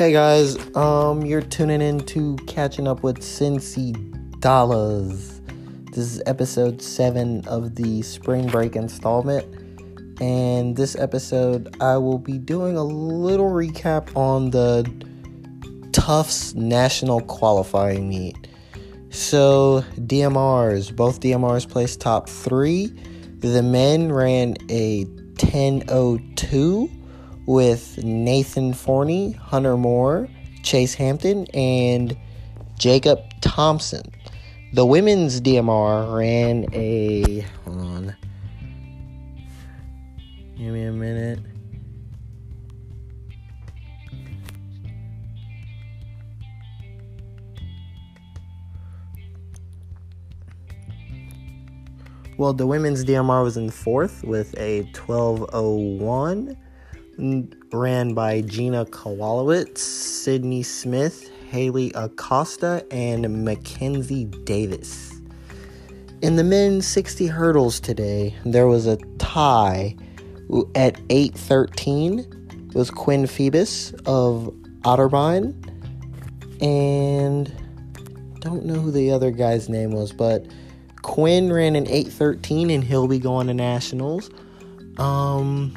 Hey guys, um, you're tuning in to catching up with Cincy Dollars. This is episode seven of the spring break installment, and this episode I will be doing a little recap on the Tufts National Qualifying Meet. So DMRs, both DMRs placed top three. The men ran a 10:02 with Nathan Forney, Hunter Moore, Chase Hampton, and Jacob Thompson. The women's DMR ran a. Hold on. Give me a minute. Well, the women's DMR was in fourth with a 1201 ran by Gina Kowalowitz, Sydney Smith, Haley Acosta, and Mackenzie Davis. In the men's 60 hurdles today, there was a tie at 8:13 with Quinn Phoebus of Otterbein, and don't know who the other guy's name was, but Quinn ran an 8:13, and he'll be going to nationals. Um,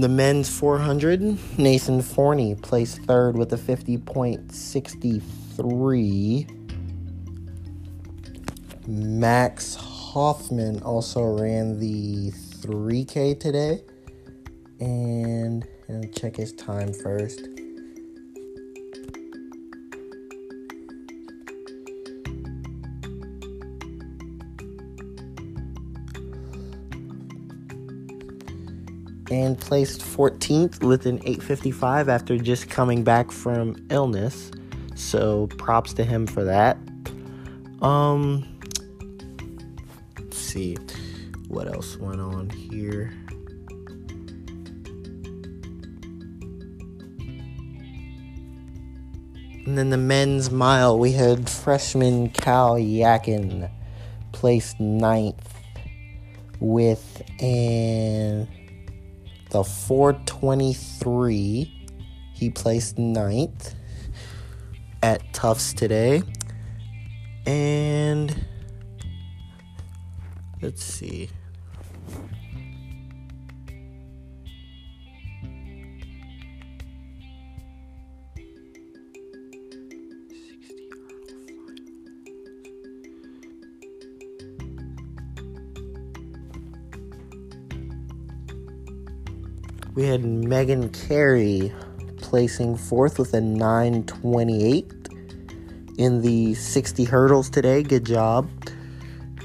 the men's 400, Nathan Forney placed third with a 50.63. Max Hoffman also ran the 3K today. And, and check his time first. And placed 14th with an 855 after just coming back from illness. So props to him for that. Um let's see what else went on here. And then the men's mile, we had freshman Cal Yakin placed ninth with an the 423. He placed ninth at Tufts today. And let's see. We had Megan Carey placing fourth with a 928 in the 60 hurdles today. Good job.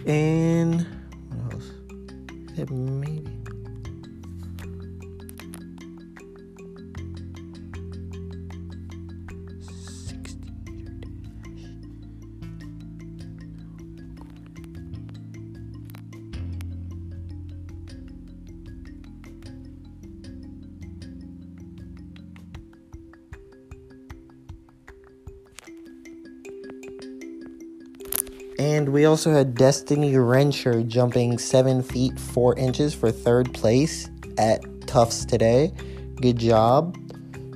And what else? And we also had Destiny Rencher jumping 7 feet 4 inches for third place at Tufts today. Good job.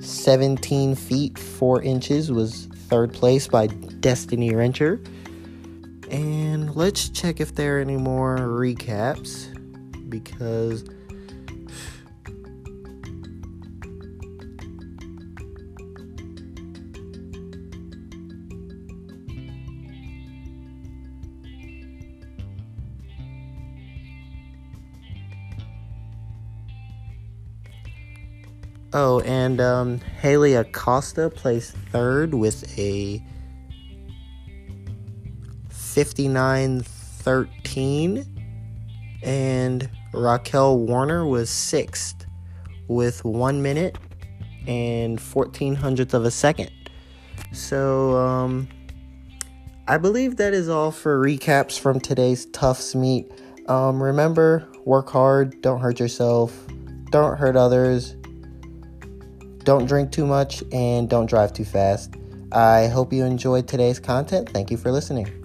17 feet 4 inches was third place by Destiny Rencher. And let's check if there are any more recaps because Oh, and um, Haley Acosta placed third with a 59 13. And Raquel Warner was sixth with one minute and 14 hundredths of a second. So, um, I believe that is all for recaps from today's Tufts meet. Um, remember, work hard, don't hurt yourself, don't hurt others don't drink too much and don't drive too fast. I hope you enjoyed today's content. Thank you for listening.